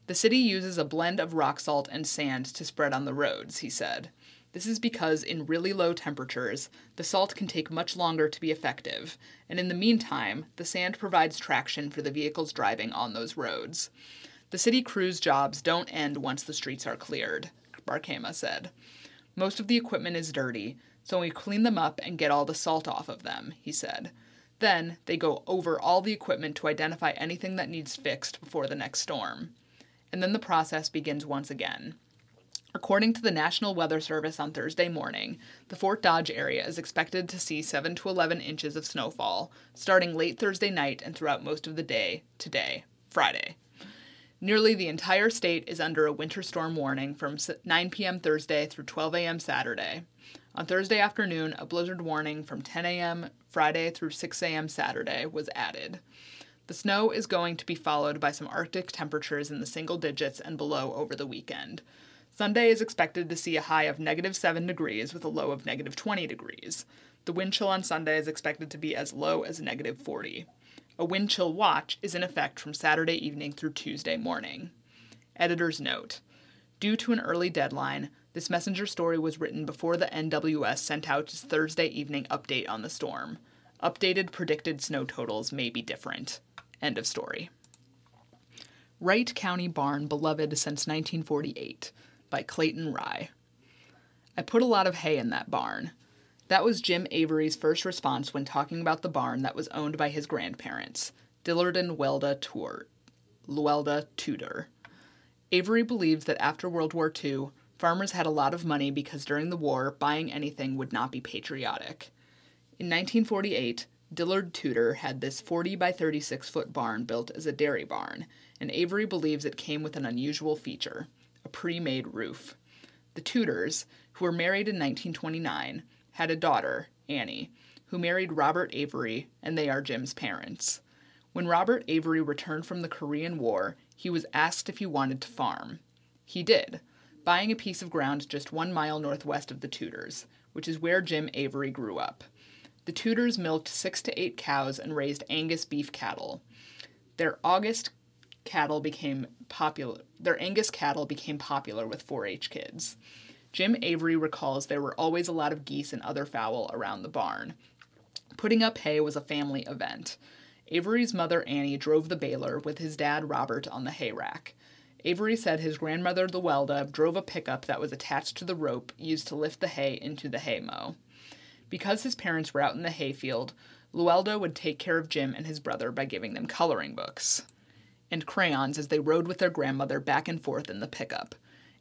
The city uses a blend of rock salt and sand to spread on the roads, he said. This is because in really low temperatures, the salt can take much longer to be effective, and in the meantime, the sand provides traction for the vehicles driving on those roads. The city crew's jobs don't end once the streets are cleared, Barkema said. Most of the equipment is dirty, so we clean them up and get all the salt off of them, he said. Then they go over all the equipment to identify anything that needs fixed before the next storm. And then the process begins once again. According to the National Weather Service on Thursday morning, the Fort Dodge area is expected to see 7 to 11 inches of snowfall, starting late Thursday night and throughout most of the day today, Friday. Nearly the entire state is under a winter storm warning from 9 p.m. Thursday through 12 a.m. Saturday. On Thursday afternoon, a blizzard warning from 10 a.m. Friday through 6 a.m. Saturday was added. The snow is going to be followed by some Arctic temperatures in the single digits and below over the weekend. Sunday is expected to see a high of negative 7 degrees with a low of negative 20 degrees. The wind chill on Sunday is expected to be as low as negative 40. A wind chill watch is in effect from Saturday evening through Tuesday morning. Editor's note Due to an early deadline, this messenger story was written before the NWS sent out its Thursday evening update on the storm. Updated predicted snow totals may be different. End of story. Wright County Barn Beloved Since 1948 by Clayton Rye. I put a lot of hay in that barn. That was Jim Avery's first response when talking about the barn that was owned by his grandparents, Dillard and Welda Tour, Luelda Tudor. Avery believes that after World War II, farmers had a lot of money because during the war, buying anything would not be patriotic. In 1948, Dillard Tudor had this 40 by 36 foot barn built as a dairy barn, and Avery believes it came with an unusual feature a pre made roof. The Tudors, who were married in 1929, had a daughter, Annie, who married Robert Avery, and they are Jim's parents. When Robert Avery returned from the Korean War, he was asked if he wanted to farm. He did, buying a piece of ground just one mile northwest of the Tudors, which is where Jim Avery grew up. The Tudors milked six to eight cows and raised Angus beef cattle. Their August cattle became popular. Their Angus cattle became popular with 4-H kids. Jim Avery recalls there were always a lot of geese and other fowl around the barn. Putting up hay was a family event. Avery's mother Annie drove the baler with his dad Robert on the hay rack. Avery said his grandmother Luelda drove a pickup that was attached to the rope used to lift the hay into the haymow. Because his parents were out in the hayfield, Luelda would take care of Jim and his brother by giving them coloring books and crayons as they rode with their grandmother back and forth in the pickup.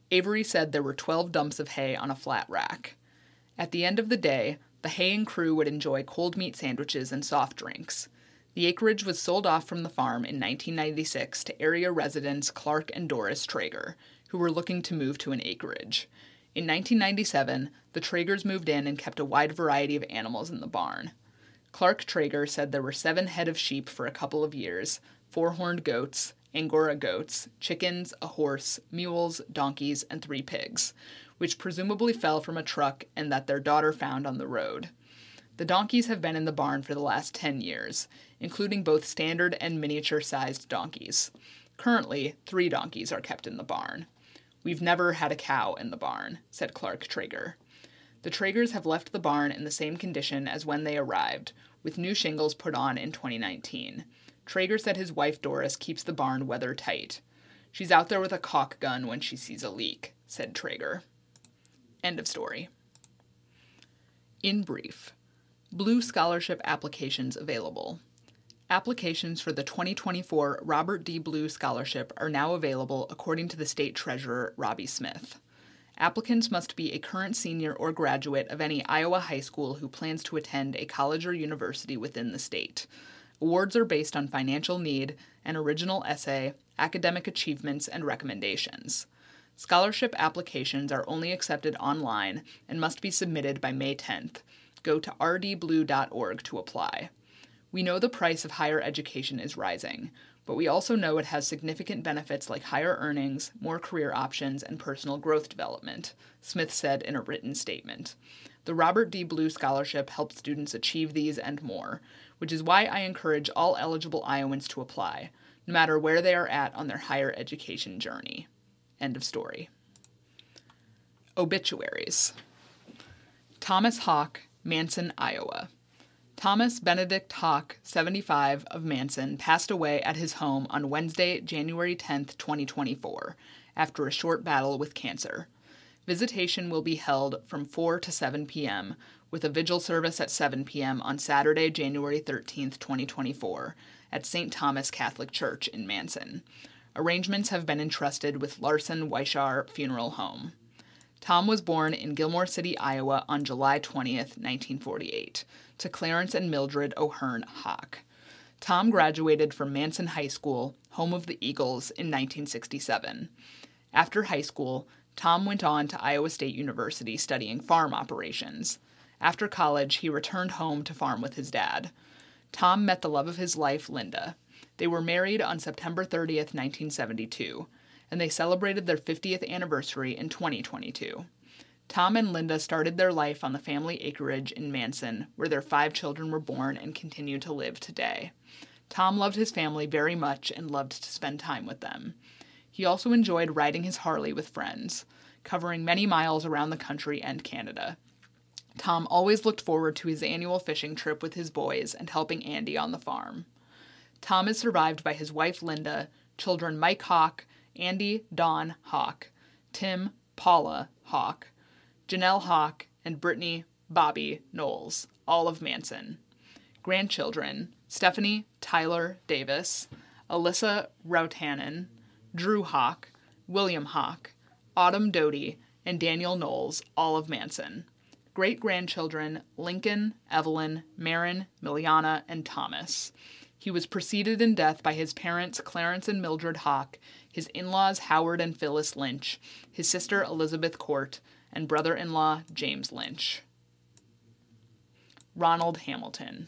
Avery said there were 12 dumps of hay on a flat rack. At the end of the day, the haying crew would enjoy cold meat sandwiches and soft drinks. The acreage was sold off from the farm in 1996 to area residents Clark and Doris Traeger, who were looking to move to an acreage. In 1997, the Traegers moved in and kept a wide variety of animals in the barn. Clark Traeger said there were seven head of sheep for a couple of years, four horned goats, Angora goats, chickens, a horse, mules, donkeys, and three pigs, which presumably fell from a truck and that their daughter found on the road. The donkeys have been in the barn for the last 10 years, including both standard and miniature sized donkeys. Currently, three donkeys are kept in the barn. We've never had a cow in the barn, said Clark Traeger. The Traegers have left the barn in the same condition as when they arrived, with new shingles put on in 2019. Traeger said his wife Doris keeps the barn weather tight. She's out there with a caulk gun when she sees a leak, said Traeger. End of story. In brief, Blue Scholarship applications available. Applications for the 2024 Robert D. Blue Scholarship are now available according to the State Treasurer, Roby Smith. Applicants must be a current senior or graduate of any Iowa high school who plans to attend a college or university within the state. Awards are based on financial need, an original essay, academic achievements, and recommendations. Scholarship applications are only accepted online and must be submitted by May 10th. Go to rdblue.org to apply. We know the price of higher education is rising, but we also know it has significant benefits like higher earnings, more career options, and personal growth development, Smith said in a written statement. The Robert D. Blue Scholarship helps students achieve these and more, which is why I encourage all eligible Iowans to apply, no matter where they are at on their higher education journey. End of story. Obituaries. Thomas Hawk, Manson, Iowa. Thomas Benedict Hawk, 75, of Manson, passed away at his home on Wednesday, January 10, 2024, after a short battle with cancer. Visitation will be held from 4 to 7 p.m., with a vigil service at 7 p.m. on Saturday, January 13, 2024, at St. Thomas Catholic Church in Manson. Arrangements have been entrusted with Larson Weishar Funeral Home. Tom was born in Gilmore City, Iowa on July 20th, 1948, to Clarence and Mildred O'Hearn Hawk. Tom graduated from Manson High School, home of the Eagles, in 1967. After high school, Tom went on to Iowa State University studying farm operations. After college, he returned home to farm with his dad. Tom met the love of his life, Linda. They were married on September 30th, 1972 and they celebrated their 50th anniversary in 2022. Tom and Linda started their life on the family acreage in Manson, where their five children were born and continue to live today. Tom loved his family very much and loved to spend time with them. He also enjoyed riding his Harley with friends, covering many miles around the country and Canada. Tom always looked forward to his annual fishing trip with his boys and helping Andy on the farm. Tom is survived by his wife Linda, children Mike Hawk, Andy Don Hawk, Tim Paula Hawk, Janelle Hawk, and Brittany Bobby Knowles, all of Manson. Grandchildren Stephanie Tyler Davis, Alyssa Routanen, Drew Hawk, William Hawk, Autumn Doty, and Daniel Knowles, all of Manson. Great grandchildren Lincoln, Evelyn, Marin, Miliana, and Thomas. He was preceded in death by his parents Clarence and Mildred Hawk, his in laws Howard and Phyllis Lynch, his sister Elizabeth Court, and brother in law James Lynch. Ronald Hamilton.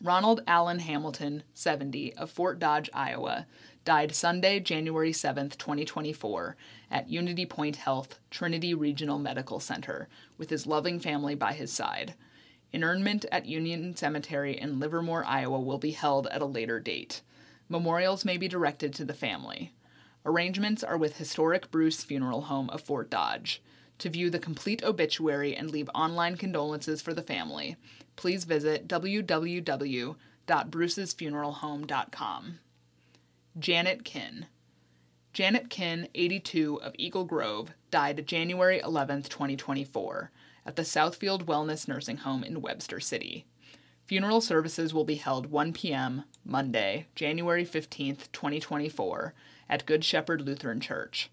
Ronald Allen Hamilton, 70, of Fort Dodge, Iowa, died Sunday, January 7, 2024, at Unity Point Health Trinity Regional Medical Center, with his loving family by his side. Interment at Union Cemetery in Livermore, Iowa will be held at a later date. Memorials may be directed to the family. Arrangements are with Historic Bruce Funeral Home of Fort Dodge. To view the complete obituary and leave online condolences for the family, please visit www.brucesfuneralhome.com. Janet Kinn. Janet Kinn, 82, of Eagle Grove, died January 11, 2024 at the Southfield Wellness Nursing Home in Webster City. Funeral services will be held 1 p.m. Monday, January 15, 2024, at Good Shepherd Lutheran Church.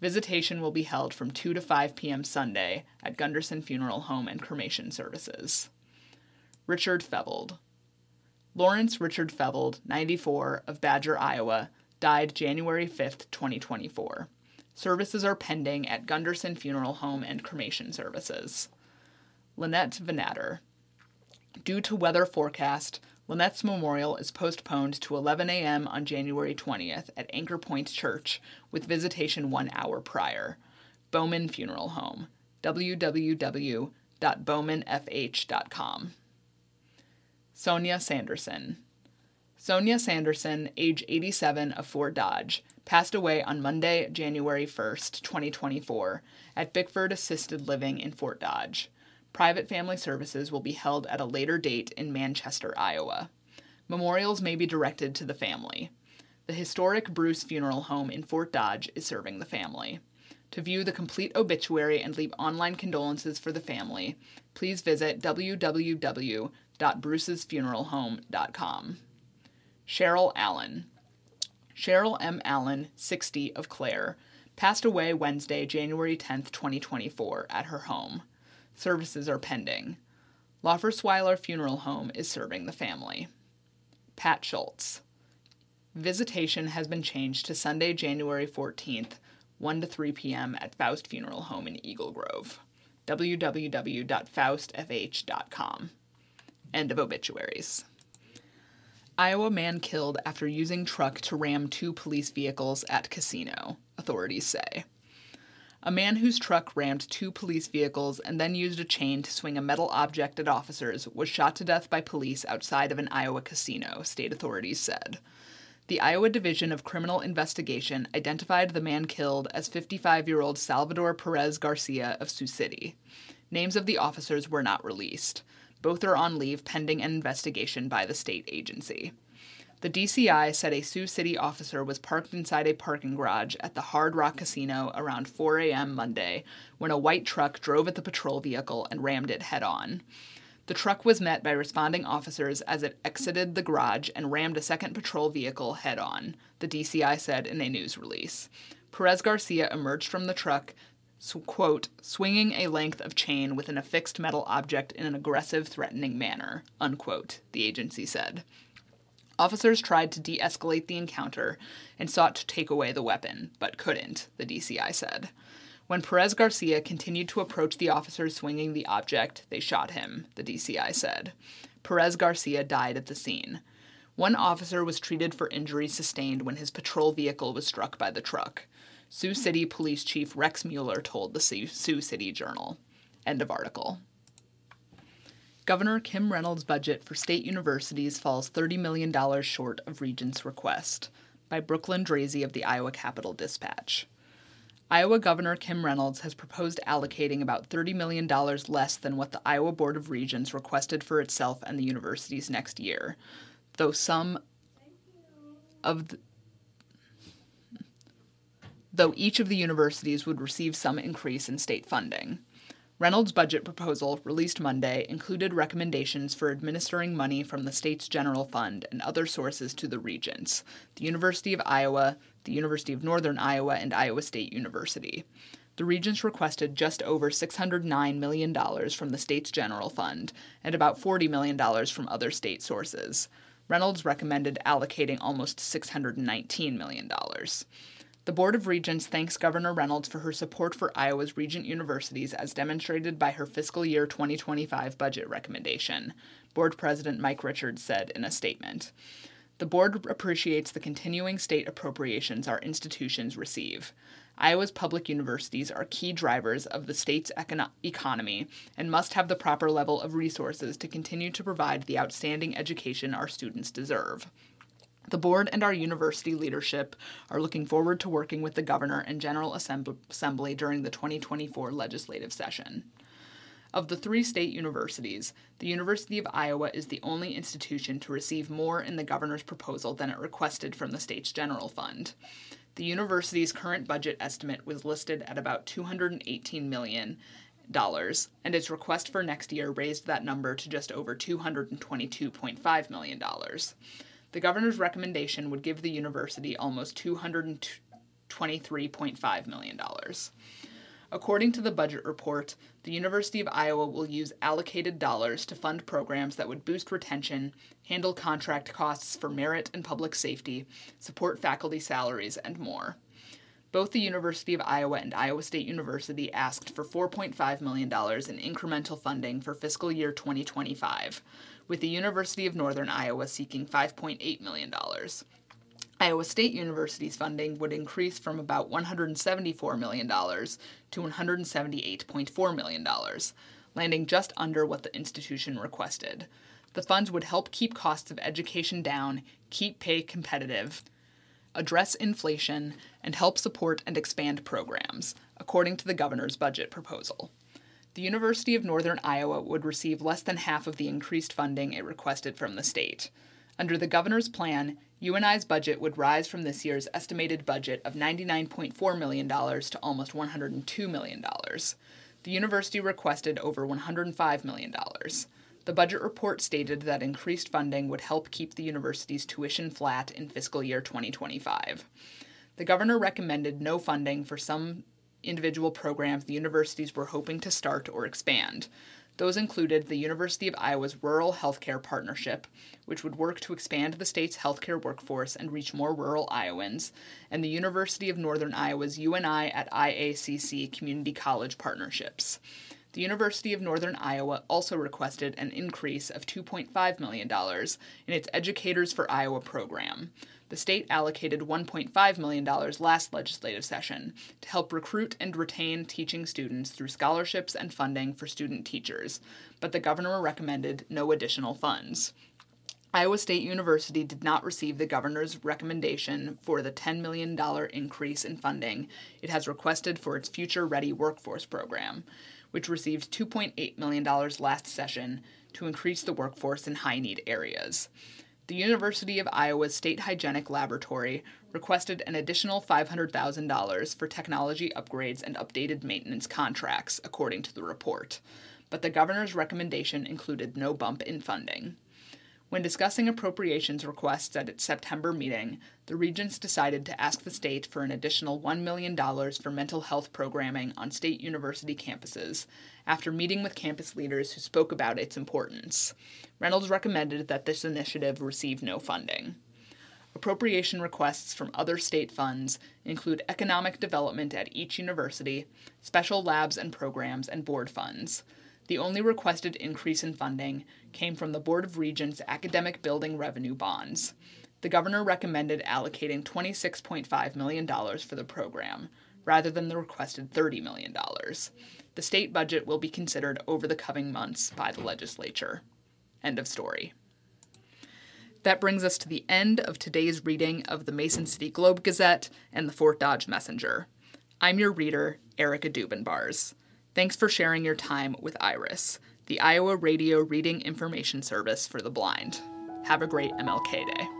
Visitation will be held from 2 to 5 p.m. Sunday at Gunderson Funeral Home and Cremation Services. Richard Feveld. Lawrence Richard Feveld, 94, of Badger, Iowa, died January 5, 2024. Services are pending at Gunderson Funeral Home and Cremation Services. Lynette Venatter. Due to weather forecast, Lynette's memorial is postponed to 11 a.m. on January 20th at Anchor Point Church with visitation one hour prior. Bowman Funeral Home. www.bowmanfh.com. Sonia Sanderson. Sonia Sanderson, age 87 of Fort Dodge, passed away on Monday, January 1st, 2024, at Bickford Assisted Living in Fort Dodge. Private family services will be held at a later date in Manchester, Iowa. Memorials may be directed to the family. The historic Bruce Funeral Home in Fort Dodge is serving the family. To view the complete obituary and leave online condolences for the family, please visit www.brucesfuneralhome.com. Cheryl Allen. Cheryl M. Allen, 60, of Clare, passed away Wednesday, January 10, 2024, at her home. Services are pending. Laufersweiler Funeral Home is serving the family. Pat Schultz. Visitation has been changed to Sunday, January 14th, 1 to 3 p.m. at Faust Funeral Home in Eagle Grove. www.faustfh.com. End of obituaries. Iowa man killed after using truck to ram two police vehicles at casino, authorities say. A man whose truck rammed two police vehicles and then used a chain to swing a metal object at officers was shot to death by police outside of an Iowa casino, state authorities said. The Iowa Division of Criminal Investigation identified the man killed as 55 year old Salvador Perez Garcia of Sioux City. Names of the officers were not released. Both are on leave pending an investigation by the state agency. The DCI said a Sioux City officer was parked inside a parking garage at the Hard Rock Casino around 4 a.m. Monday when a white truck drove at the patrol vehicle and rammed it head on. The truck was met by responding officers as it exited the garage and rammed a second patrol vehicle head on, the DCI said in a news release. Perez Garcia emerged from the truck, quote, swinging a length of chain with an affixed metal object in an aggressive, threatening manner, unquote, the agency said. Officers tried to de escalate the encounter and sought to take away the weapon, but couldn't, the DCI said. When Perez Garcia continued to approach the officers swinging the object, they shot him, the DCI said. Perez Garcia died at the scene. One officer was treated for injuries sustained when his patrol vehicle was struck by the truck. Sioux City Police Chief Rex Mueller told the Sioux City Journal. End of article. Governor Kim Reynolds' budget for state universities falls $30 million short of Regent's request. By Brooklyn Draisey of the Iowa Capital Dispatch. Iowa Governor Kim Reynolds has proposed allocating about $30 million less than what the Iowa Board of Regents requested for itself and the universities next year, though some of the, though each of the universities would receive some increase in state funding. Reynolds' budget proposal, released Monday, included recommendations for administering money from the state's general fund and other sources to the regents, the University of Iowa, the University of Northern Iowa, and Iowa State University. The regents requested just over $609 million from the state's general fund and about $40 million from other state sources. Reynolds recommended allocating almost $619 million. The Board of Regents thanks Governor Reynolds for her support for Iowa's regent universities as demonstrated by her fiscal year 2025 budget recommendation, Board President Mike Richards said in a statement. The board appreciates the continuing state appropriations our institutions receive. Iowa's public universities are key drivers of the state's econ- economy and must have the proper level of resources to continue to provide the outstanding education our students deserve. The board and our university leadership are looking forward to working with the governor and General Assembly during the 2024 legislative session. Of the three state universities, the University of Iowa is the only institution to receive more in the governor's proposal than it requested from the state's general fund. The university's current budget estimate was listed at about 218 million dollars, and its request for next year raised that number to just over 222.5 million dollars. The governor's recommendation would give the university almost $223.5 million. According to the budget report, the University of Iowa will use allocated dollars to fund programs that would boost retention, handle contract costs for merit and public safety, support faculty salaries, and more. Both the University of Iowa and Iowa State University asked for $4.5 million in incremental funding for fiscal year 2025, with the University of Northern Iowa seeking $5.8 million. Iowa State University's funding would increase from about $174 million to $178.4 million, landing just under what the institution requested. The funds would help keep costs of education down, keep pay competitive, address inflation, and help support and expand programs, according to the governor's budget proposal the University of Northern Iowa would receive less than half of the increased funding it requested from the state. Under the governor's plan, UNI's budget would rise from this year's estimated budget of $99.4 million to almost $102 million. The university requested over $105 million. The budget report stated that increased funding would help keep the university's tuition flat in fiscal year 2025. The governor recommended no funding for some individual programs the universities were hoping to start or expand. Those included the University of Iowa's Rural Healthcare Partnership, which would work to expand the state's healthcare workforce and reach more rural Iowans, and the University of Northern Iowa's UNI at IACC Community College Partnerships. The University of Northern Iowa also requested an increase of $2.5 million in its Educators for Iowa program the state allocated $1.5 million last legislative session to help recruit and retain teaching students through scholarships and funding for student teachers, but the governor recommended no additional funds. Iowa State University did not receive the governor's recommendation for the $10 million increase in funding it has requested for its Future Ready Workforce program, which received $2.8 million last session to increase the workforce in high need areas. The University of Iowa's State Hygienic Laboratory requested an additional $500,000 for technology upgrades and updated maintenance contracts, according to the report. But the governor's recommendation included no bump in funding. When discussing appropriations requests at its September meeting, the Regents decided to ask the state for an additional $1 million for mental health programming on state university campuses after meeting with campus leaders who spoke about its importance. Reynolds recommended that this initiative receive no funding. Appropriation requests from other state funds include economic development at each university, special labs and programs, and board funds. The only requested increase in funding came from the Board of Regents Academic Building Revenue Bonds. The governor recommended allocating $26.5 million for the program, rather than the requested $30 million. The state budget will be considered over the coming months by the legislature. End of story. That brings us to the end of today's reading of the Mason City Globe Gazette and the Fort Dodge Messenger. I'm your reader, Erica Dubenbars. Thanks for sharing your time with Iris, the Iowa Radio Reading Information Service for the Blind. Have a great MLK Day.